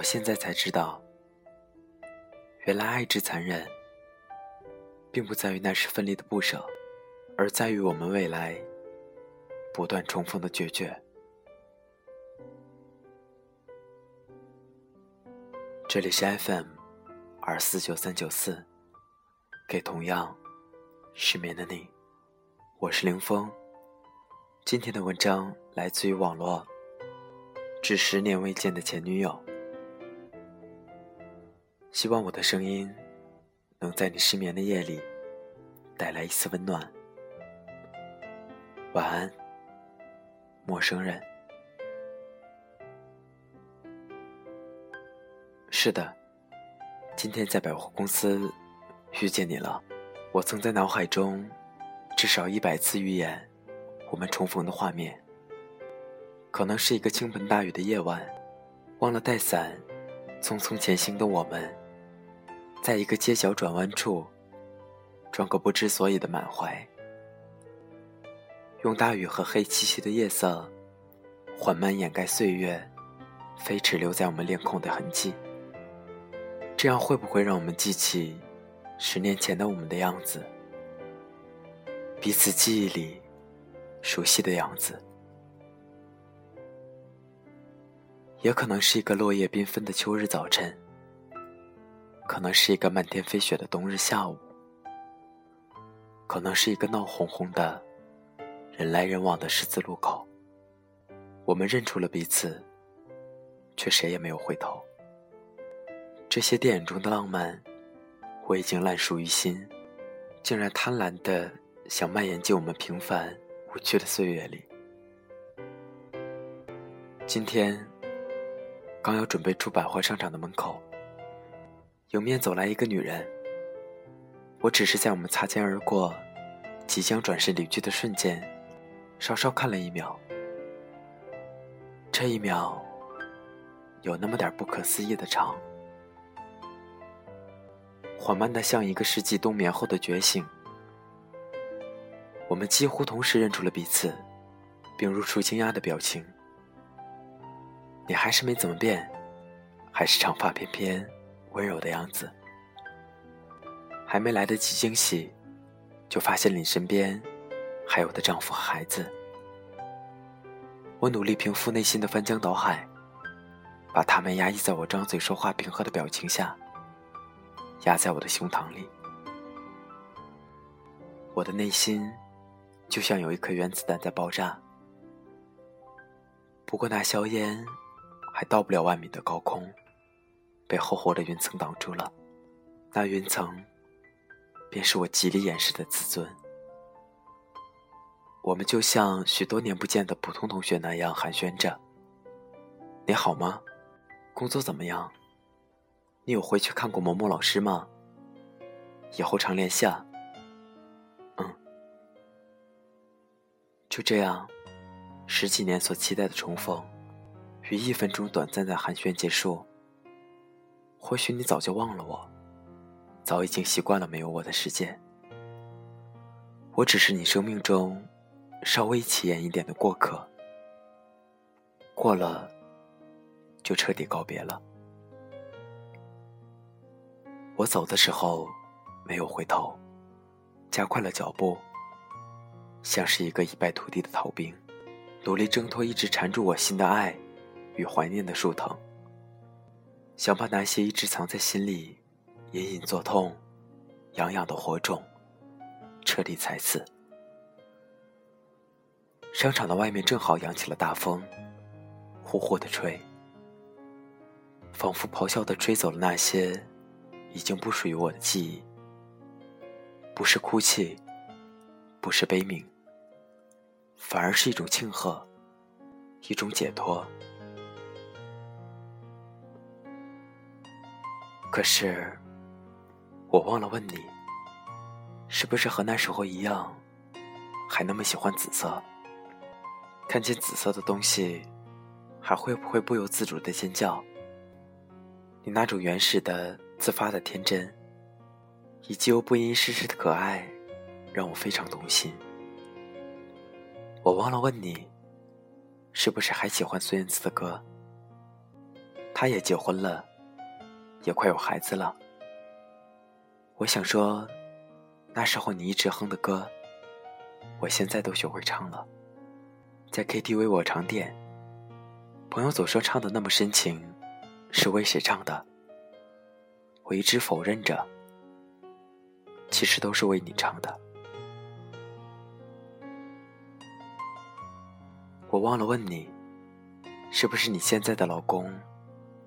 我现在才知道，原来爱之残忍，并不在于那时分离的不舍，而在于我们未来不断重逢的决绝。这里是 FM 二四九三九四，给同样失眠的你，我是林峰。今天的文章来自于网络，致十年未见的前女友。希望我的声音能在你失眠的夜里带来一丝温暖。晚安，陌生人。是的，今天在百货公司遇见你了。我曾在脑海中至少一百次预演我们重逢的画面。可能是一个倾盆大雨的夜晚，忘了带伞，匆匆前行的我们，在一个街角转弯处，装个不知所以的满怀，用大雨和黑漆漆的夜色缓慢掩盖岁月飞驰留在我们脸孔的痕迹。这样会不会让我们记起十年前的我们的样子，彼此记忆里熟悉的样子？也可能是一个落叶缤纷的秋日早晨，可能是一个漫天飞雪的冬日下午，可能是一个闹哄哄的人来人往的十字路口。我们认出了彼此，却谁也没有回头。这些电影中的浪漫，我已经烂熟于心，竟然贪婪的想蔓延进我们平凡无趣的岁月里。今天。刚要准备出百货商场的门口，迎面走来一个女人。我只是在我们擦肩而过、即将转身离去的瞬间，稍稍看了一秒。这一秒，有那么点不可思议的长，缓慢的像一个世纪冬眠后的觉醒。我们几乎同时认出了彼此，并露出惊讶的表情。你还是没怎么变，还是长发翩翩、温柔的样子。还没来得及惊喜，就发现你身边还有我的丈夫和孩子。我努力平复内心的翻江倒海，把他们压抑在我张嘴说话平和的表情下，压在我的胸膛里。我的内心就像有一颗原子弹在爆炸，不过那硝烟。还到不了万米的高空，被厚厚的云层挡住了。那云层，便是我极力掩饰的自尊。我们就像许多年不见的普通同学那样寒暄着：“你好吗？工作怎么样？你有回去看过某某老师吗？以后常联系啊。”嗯，就这样，十几年所期待的重逢。于一分钟短暂的寒暄结束。或许你早就忘了我，早已经习惯了没有我的世界。我只是你生命中稍微起眼一点的过客，过了就彻底告别了。我走的时候没有回头，加快了脚步，像是一个一败涂地的逃兵，努力挣脱一直缠住我心的爱。与怀念的树藤，想把那些一直藏在心里、隐隐作痛、痒痒的火种彻底踩死。商场的外面正好扬起了大风，呼呼的吹，仿佛咆哮的吹走了那些已经不属于我的记忆。不是哭泣，不是悲鸣，反而是一种庆贺，一种解脱。可是，我忘了问你，是不是和那时候一样，还那么喜欢紫色？看见紫色的东西，还会不会不由自主的尖叫？你那种原始的、自发的天真，以及又不谙世事的可爱，让我非常动心。我忘了问你，是不是还喜欢孙燕姿的歌？他也结婚了，也快有孩子了。我想说，那时候你一直哼的歌，我现在都学会唱了。在 KTV 我常点，朋友总说唱的那么深情，是为谁唱的？我一直否认着，其实都是为你唱的。我忘了问你，是不是你现在的老公，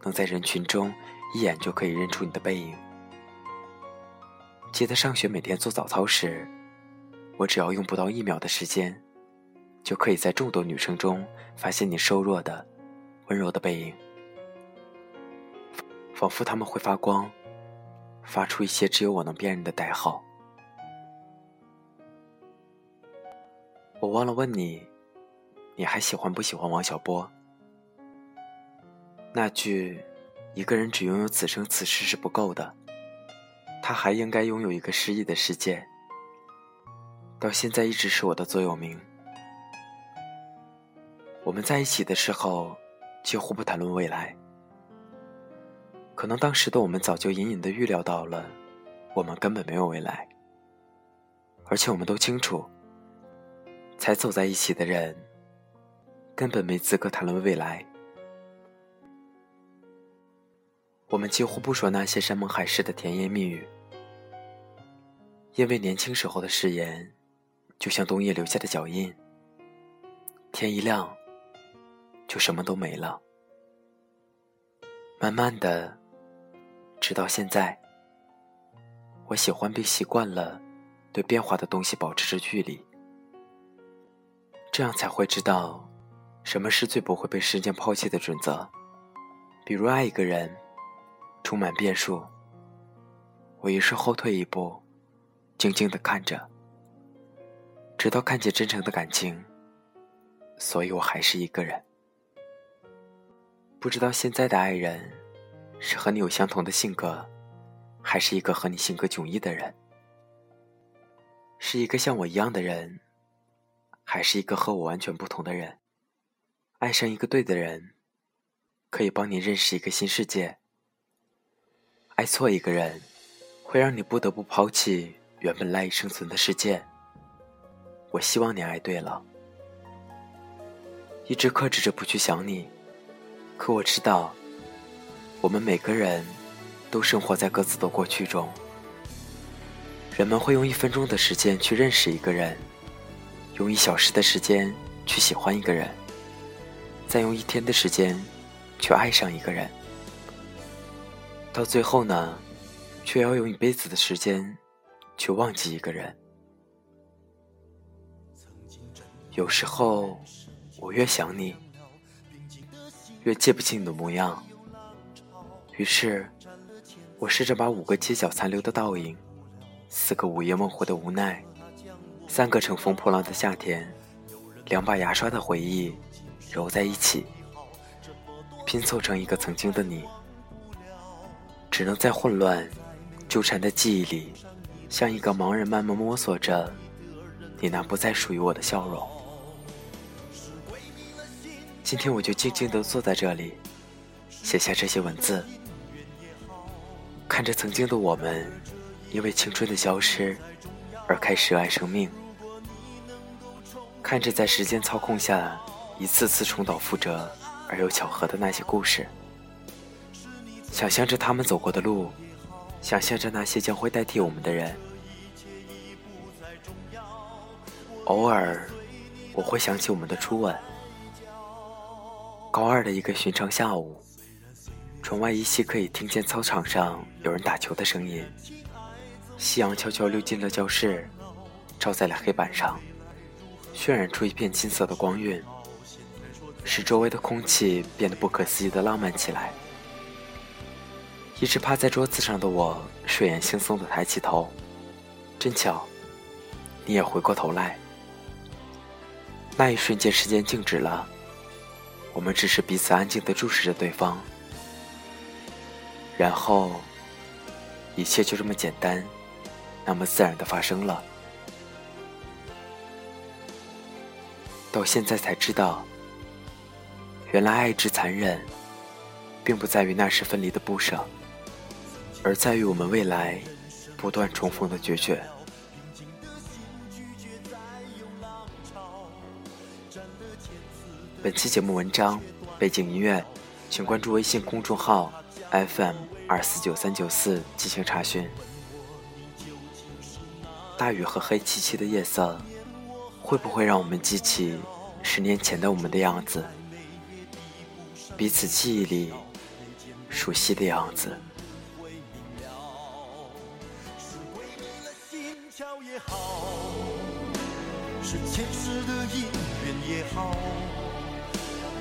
能在人群中一眼就可以认出你的背影？记得上学每天做早操时，我只要用不到一秒的时间，就可以在众多女生中发现你瘦弱的、温柔的背影，仿佛他们会发光，发出一些只有我能辨认的代号。我忘了问你。你还喜欢不喜欢王小波？那句“一个人只拥有此生此世是不够的，他还应该拥有一个诗意的世界”，到现在一直是我的座右铭。我们在一起的时候，几乎不谈论未来，可能当时的我们早就隐隐的预料到了，我们根本没有未来，而且我们都清楚，才走在一起的人。根本没资格谈论未来。我们几乎不说那些山盟海誓的甜言蜜语，因为年轻时候的誓言，就像冬夜留下的脚印，天一亮，就什么都没了。慢慢的，直到现在，我喜欢并习惯了对变化的东西保持着距离，这样才会知道。什么是最不会被时间抛弃的准则？比如爱一个人，充满变数。我于是后退一步，静静的看着，直到看见真诚的感情。所以我还是一个人。不知道现在的爱人，是和你有相同的性格，还是一个和你性格迥异的人？是一个像我一样的人，还是一个和我完全不同的人？爱上一个对的人，可以帮你认识一个新世界。爱错一个人，会让你不得不抛弃原本赖以生存的世界。我希望你爱对了。一直克制着不去想你，可我知道，我们每个人都生活在各自的过去中。人们会用一分钟的时间去认识一个人，用一小时的时间去喜欢一个人。再用一天的时间去爱上一个人，到最后呢，却要用一辈子的时间去忘记一个人。有时候，我越想你，越记不清你的模样。于是，我试着把五个街角残留的倒影，四个午夜梦回的无奈，三个乘风破浪的夏天，两把牙刷的回忆。揉在一起，拼凑成一个曾经的你，只能在混乱、纠缠的记忆里，像一个盲人慢慢摸索着你那不再属于我的笑容。今天我就静静地坐在这里，写下这些文字，看着曾经的我们，因为青春的消失而开始热爱生命，看着在时间操控下。一次次重蹈覆辙而又巧合的那些故事，想象着他们走过的路，想象着那些将会代替我们的人。偶尔，我会想起我们的初吻。高二的一个寻常下午，窗外依稀可以听见操场上有人打球的声音。夕阳悄悄溜进了教室，照在了黑板上，渲染出一片金色的光晕。使周围的空气变得不可思议的浪漫起来。一直趴在桌子上的我，睡眼惺忪的抬起头，真巧，你也回过头来。那一瞬间，时间静止了，我们只是彼此安静的注视着对方，然后，一切就这么简单，那么自然的发生了。到现在才知道。原来爱之残忍，并不在于那时分离的不舍，而在于我们未来不断重逢的决绝。本期节目文章背景音乐，请关注微信公众号 FM 二四九三九四进行查询。大雨和黑漆漆的夜色，会不会让我们记起十年前的我们的样子？彼此记忆里熟悉的样子。是前世的因缘也好。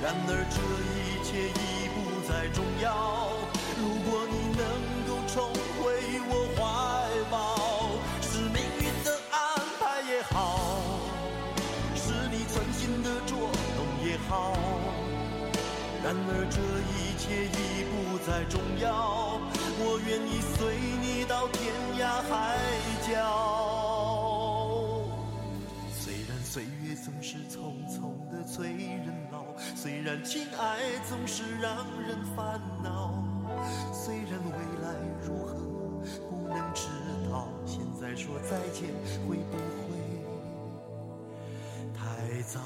然而这一切已不再重要。如果你能够重回我怀抱，是命运的安排也好，是你存心的捉弄也好。然而这一切已不再重要，我愿意随你到天涯海角。是匆匆的催人老。虽然情爱总是让人烦恼，虽然未来如何不能知道，现在说再见会不会太早？